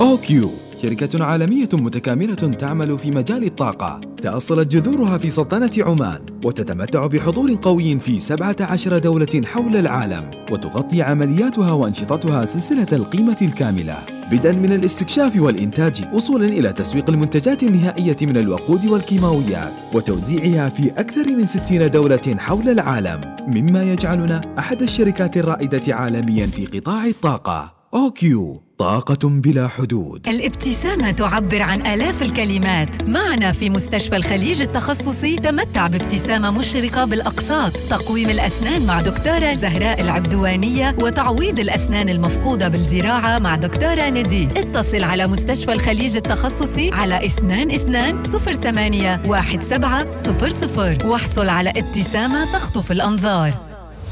أوكيو. شركة عالمية متكاملة تعمل في مجال الطاقة. تأصلت جذورها في سلطنة عمان وتتمتع بحضور قوي في 17 دولة حول العالم وتغطي عملياتها وأنشطتها سلسلة القيمة الكاملة. بدءا من الاستكشاف والإنتاج وصولا إلى تسويق المنتجات النهائية من الوقود والكيماويات وتوزيعها في أكثر من 60 دولة حول العالم. مما يجعلنا أحد الشركات الرائدة عالميا في قطاع الطاقة. أوكيو طاقة بلا حدود. الابتسامة تعبر عن آلاف الكلمات. معنا في مستشفى الخليج التخصصي تمتع بابتسامة مشرقة بالأقساط. تقويم الأسنان مع دكتورة زهراء العبدوانية وتعويض الأسنان المفقودة بالزراعة مع دكتورة ندي اتصل على مستشفى الخليج التخصصي على 22 08 1700 واحصل على ابتسامة تخطف الأنظار.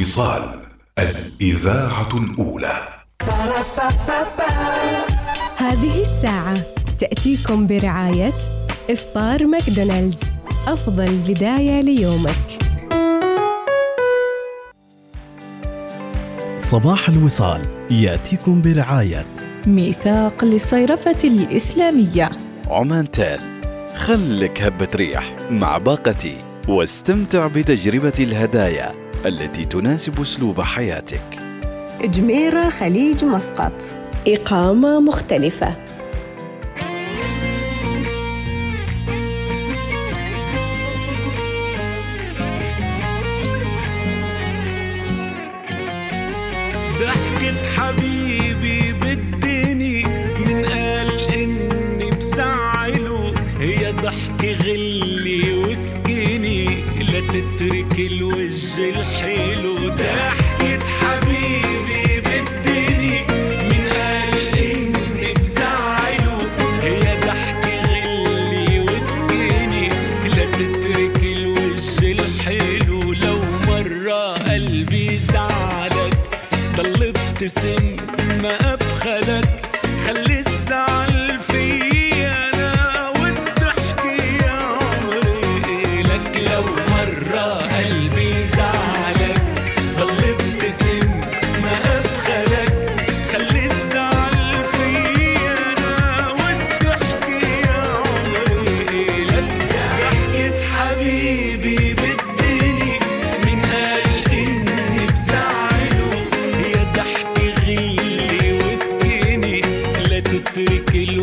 الوصال الإذاعة الأولى. هذه الساعة تأتيكم برعاية إفطار ماكدونالدز. أفضل بداية ليومك. صباح الوصال يأتيكم برعاية. ميثاق للصيرفة الإسلامية. عمان تال خلك هبة ريح مع باقتي واستمتع بتجربة الهدايا. التي تناسب أسلوب حياتك. جميرة خليج مسقط. إقامة مختلفة. تترك الوجه الحلو ضحكة حبيبي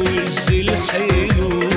تترك الوجه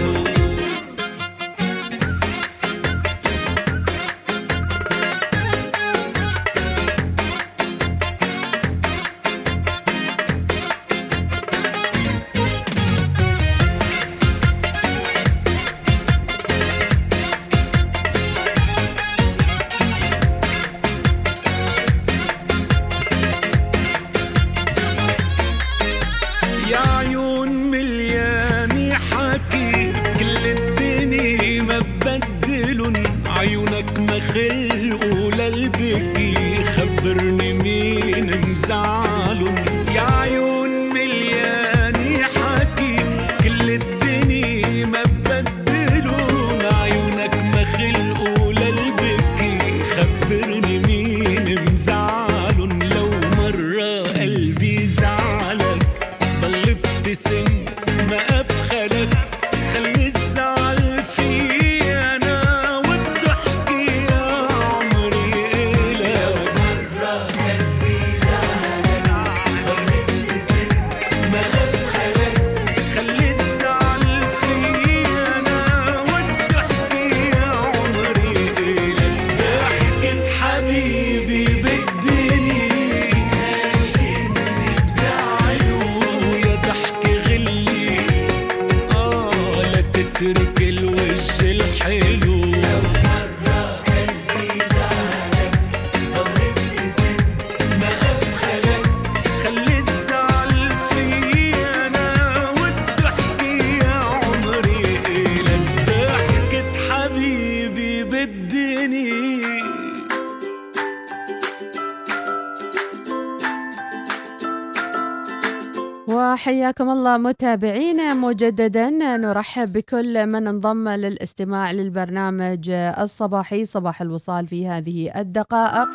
وحياكم الله متابعينا مجددا. نرحب بكل من انضم للاستماع للبرنامج الصباحي صباح الوصال في هذه الدقائق.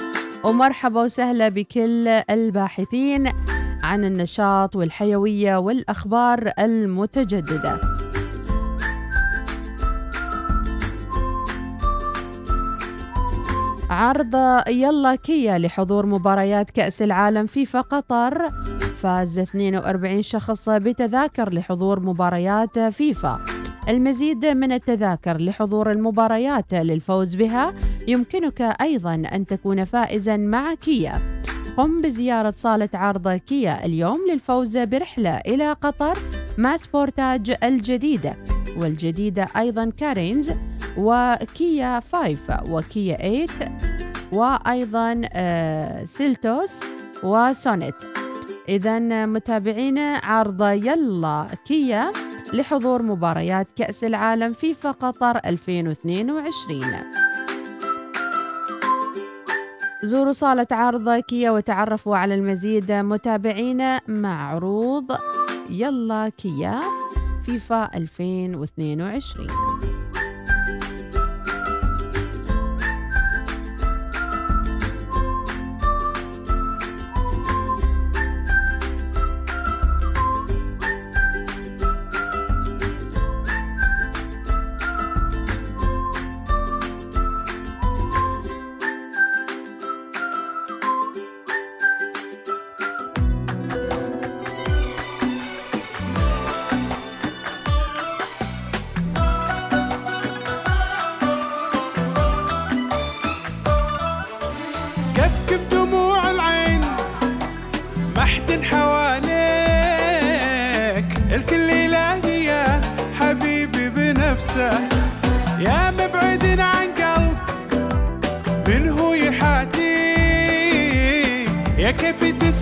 ومرحبا وسهلا بكل الباحثين عن النشاط والحيوية والأخبار المتجددة. عرض يلا كيا لحضور مباريات كأس العالم فيفا قطر فاز 42 شخص بتذاكر لحضور مباريات فيفا. المزيد من التذاكر لحضور المباريات للفوز بها يمكنك أيضا أن تكون فائزا مع كيا. قم بزيارة صالة عرض كيا اليوم للفوز برحلة إلى قطر مع سبورتاج الجديدة والجديدة أيضا كارينز وكيا 5 وكيا 8 وأيضا آه، سيلتوس وسونيت. إذا متابعينا عرض يلا كيا لحضور مباريات كأس العالم فيفا قطر 2022 زوروا صالة عرض كيا وتعرفوا على المزيد متابعينا مع عروض يلا كيا فيفا 2022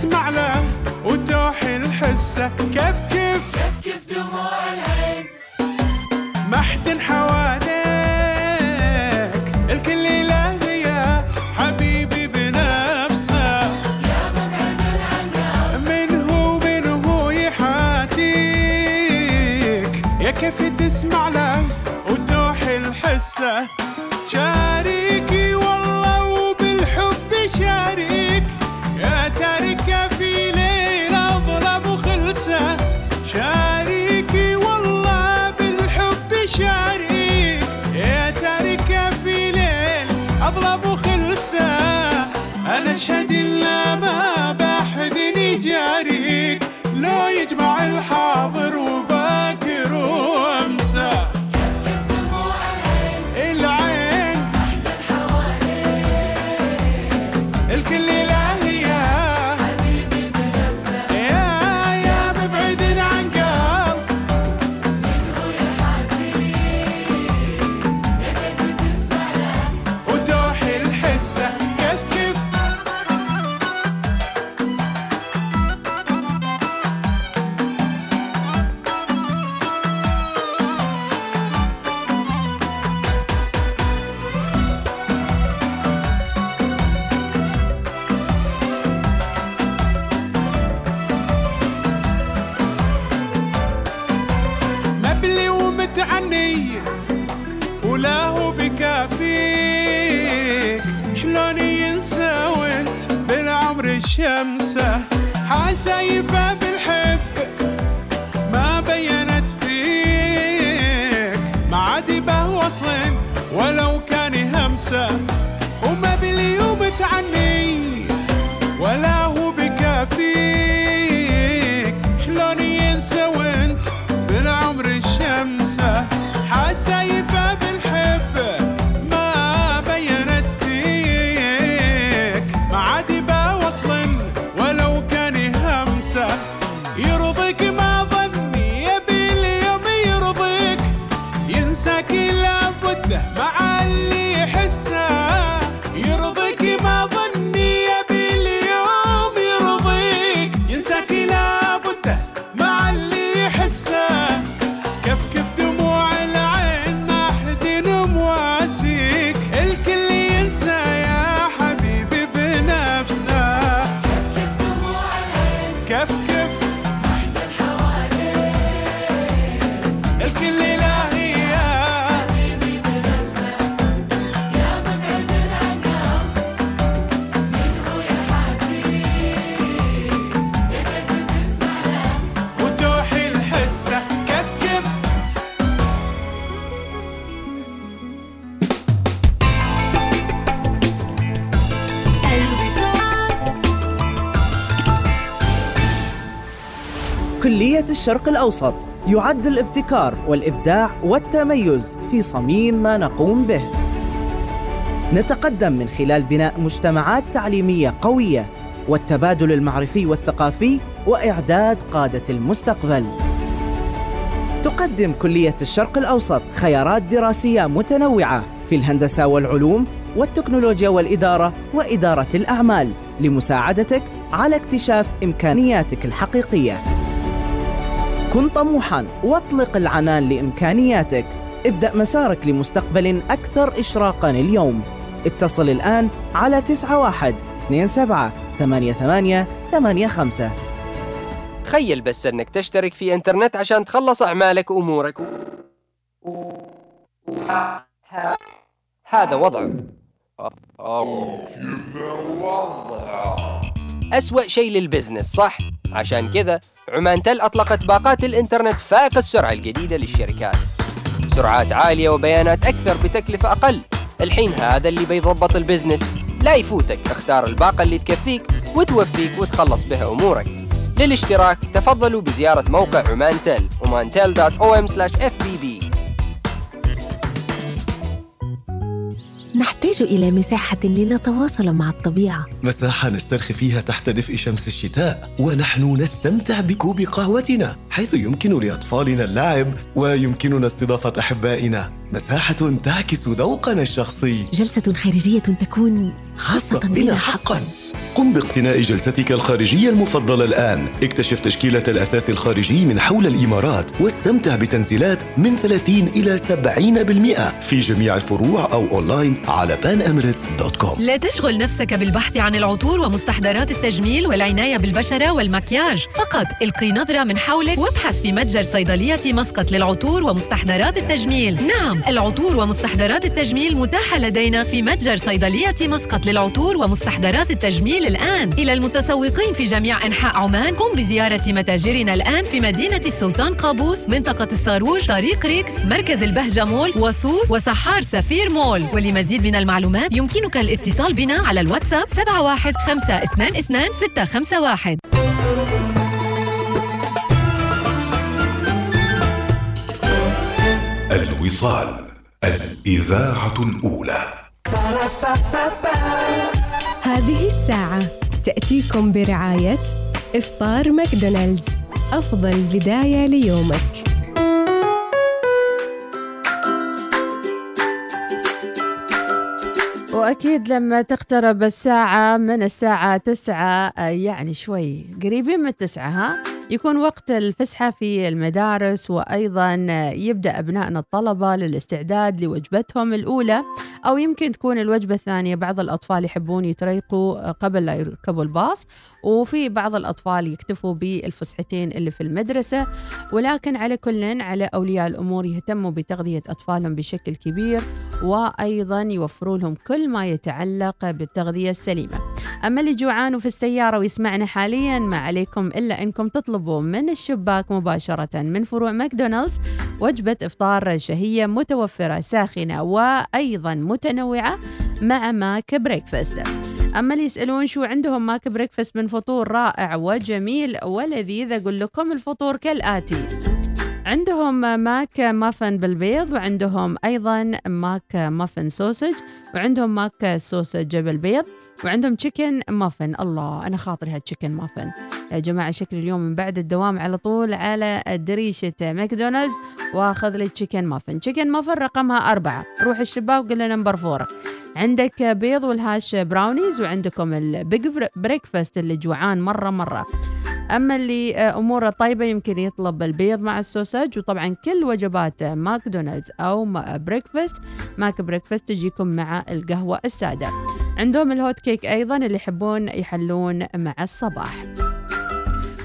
تسمع له الشمسة حسايفة بالحب. ما بينت فيك. ما عاد به وصل ولو كان همسة. الشرق الأوسط يعد الابتكار والإبداع والتميز في صميم ما نقوم به. نتقدم من خلال بناء مجتمعات تعليمية قوية والتبادل المعرفي والثقافي وإعداد قادة المستقبل. تقدم كلية الشرق الأوسط خيارات دراسية متنوعة في الهندسة والعلوم والتكنولوجيا والإدارة وإدارة الأعمال لمساعدتك على اكتشاف إمكانياتك الحقيقية. كن طموحا واطلق العنان لإمكانياتك. ابدأ مسارك لمستقبل أكثر إشراقا اليوم. اتصل الآن على 91 27 88 85 تخيل بس أنك تشترك في إنترنت عشان تخلص أعمالك وأمورك هذا وضعه أسوأ شيء لل business صح؟ عشان كذا عمان تل أطلقت باقات الإنترنت فائق السرعة الجديدة للشركات. سرعات عالية وبيانات أكثر بتكلفة أقل. الحين هذا اللي بيضبط ال business. لا يفوتك اختار الباقة اللي تكفيك وتوفيك وتخلص بها أمورك. للاشتراك تفضلوا بزيارة موقع عمان تل omantel.om/fbb نحتاج إلى مساحة لنتواصل مع الطبيعة. مساحة نسترخي فيها تحت دفء شمس الشتاء ونحن نستمتع بكوب قهوتنا حيث يمكن لأطفالنا اللعب ويمكننا استضافة أحبائنا. مساحة تعكس ذوقنا الشخصي. جلسة خارجية تكون خاصة بنا حقا. قم باقتناء جلستك الخارجية المفضلة الآن. اكتشف تشكيلة الأثاث الخارجي من حول الإمارات واستمتع بتنزيلات من 30 إلى 70% في جميع الفروع أو أونلاين على panemirates.com لا تشغل نفسك بالبحث عن العطور ومستحضرات التجميل والعناية بالبشرة والمكياج. فقط القي نظرة من حولك وابحث في متجر صيدلية مسقط للعطور ومستحضرات التجميل. نعم العطور ومستحضرات التجميل متاحة لدينا في متجر صيدلية مسقط للعطور ومستحضرات التجميل الآن. إلى المتسوقين في جميع أنحاء عمان قم بزيارة متاجرنا الآن في مدينة السلطان قابوس منطقة الصاروج طريق ريكس مركز البهجة مول وصور وسحار سفير مول. ولمزيد من المعلومات يمكنك الاتصال بنا على الواتساب 71522 651 الوصال الإذاعة الأولى. هذه الساعة تأتيكم برعاية إفطار ماكدونالدز. أفضل بداية ليومك. وأكيد لما تقترب الساعة من الساعة تسعة يعني شوي قريبين من التسعة ها؟ يكون وقت الفسحة في المدارس وأيضا يبدأ أبنائنا الطلبة للاستعداد لوجبتهم الأولى أو يمكن تكون الوجبة الثانية بعض الأطفال يحبون يتريقوا قبل لا يركبوا الباص وفي بعض الأطفال يكتفوا بالفسحتين اللي في المدرسة. ولكن على كل على أولياء الأمور يهتموا بتغذية أطفالهم بشكل كبير وأيضا يوفروا لهم كل ما يتعلق بالتغذية السليمة. أما اللي جوعان وفي السيارة ويسمعنا حاليا ما عليكم إلا أنكم تطلبوا من الشباك مباشرة من فروع ماكدونالدز وجبة إفطار شهية متوفرة ساخنة وأيضا متنوعة مع Mac Breakfast. أما اللي يسألون شو عندهم Mac Breakfast من فطور رائع وجميل ولذيذ أقول لكم الفطور كالآتي. عندهم McMuffin بالبيض وعندهم أيضا McMuffin sausage وعندهم Mac sausage بالبيض وعندهم chicken muffin الله أنا خاطري هال chicken muffin يا جماعة شكل اليوم من بعد الدوام على طول على دريشة ماكدونالدز وآخذ لي chicken muffin chicken muffin رقمها أربعة. روح الشباك وقول له number four عندك بيض وال hash brownies وعندكم ال big breakfast اللي جوعان مرة مرة. أما اللي آه، أموره طيبة يمكن يطلب البيض مع ال sausage وطبعا كل وجبات ماكدونالدز أو breakfast Mac Breakfast تجيكم مع القهوة السادة. عندهم ال hotcake أيضا اللي يحبون يحلون مع الصباح.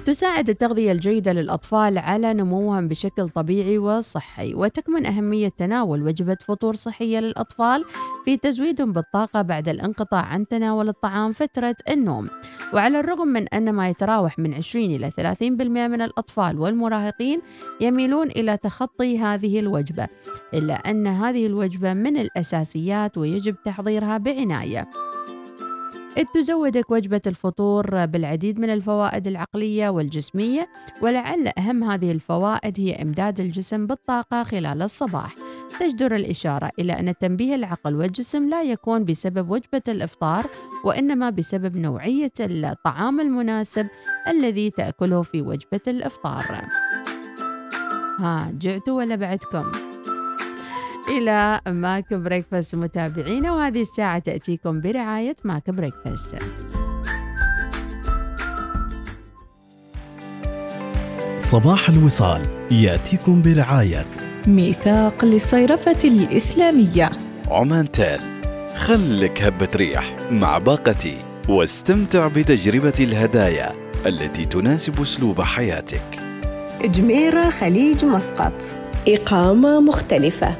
تساعد التغذية الجيدة للأطفال على نموهم بشكل طبيعي وصحي وتكمن أهمية تناول وجبة فطور صحية للأطفال في تزويدهم بالطاقة بعد الانقطاع عن تناول الطعام فترة النوم. وعلى الرغم من أن ما يتراوح من 20 إلى 30% من الأطفال والمراهقين يميلون إلى تخطي هذه الوجبة إلا أن هذه الوجبة من الأساسيات ويجب تحضيرها بعناية. إذ تزودك وجبة الفطور بالعديد من الفوائد العقلية والجسمية ولعل أهم هذه الفوائد هي إمداد الجسم بالطاقة خلال الصباح تجدر الإشارة إلى أن تنبيه العقل والجسم لا يكون بسبب وجبة الإفطار وإنما بسبب نوعية الطعام المناسب الذي تأكله في وجبة الإفطار ها جعتوا ولا بعدكم؟ إلى Mac Breakfast متابعينا وهذه الساعة تأتيكم برعاية Mac Breakfast صباح الوصال يأتيكم برعاية ميثاق للصيرفة الإسلامية. عمانتل خلك هبة ريح مع باقتي واستمتع بتجربة الهدايا التي تناسب أسلوب حياتك. جميرة خليج مسقط. إقامة مختلفة.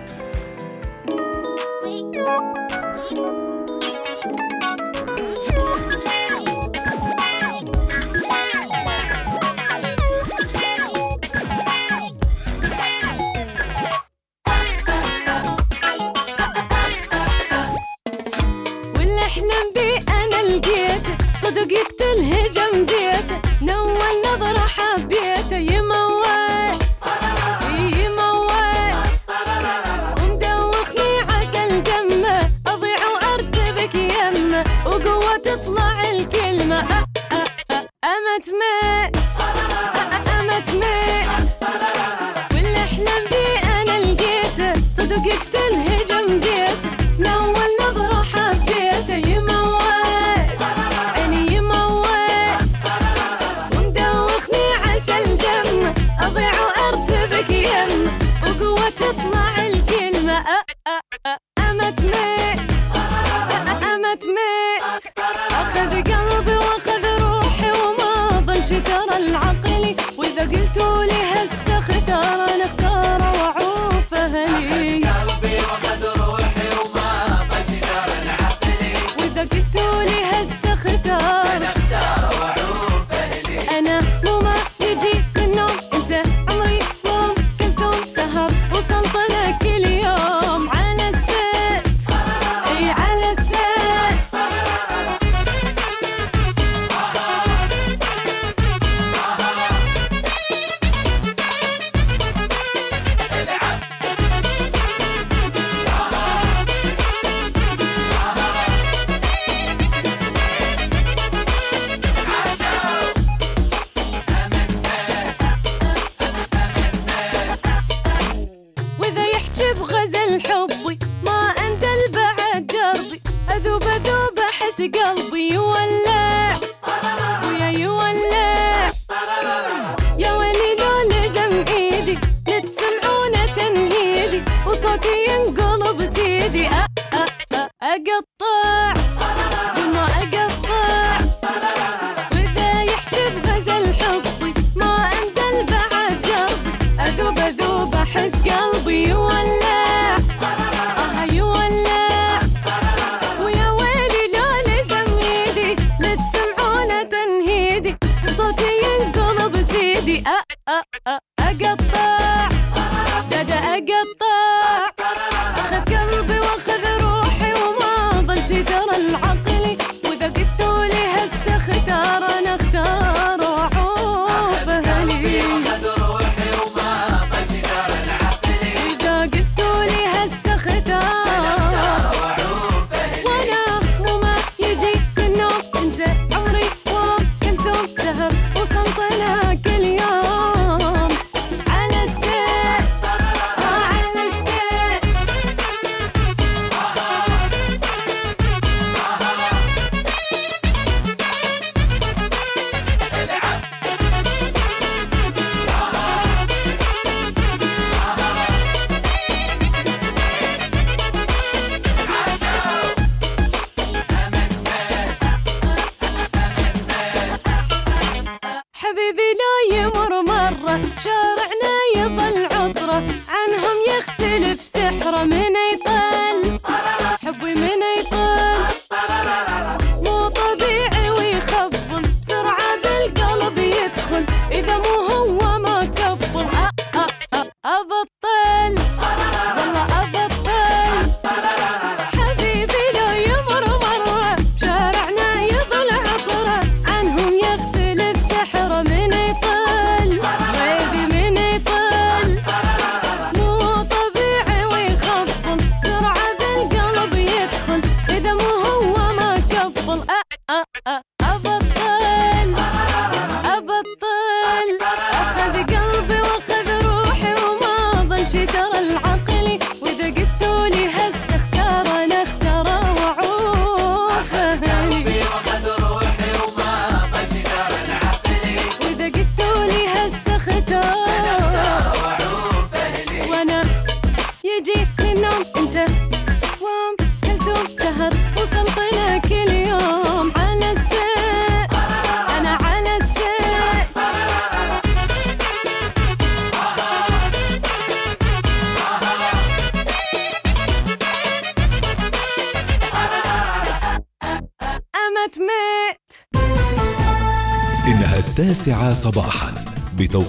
حبيبي لا يمر مرة شارعنا يظل عطرة عنهم يختلف سحرة من يطير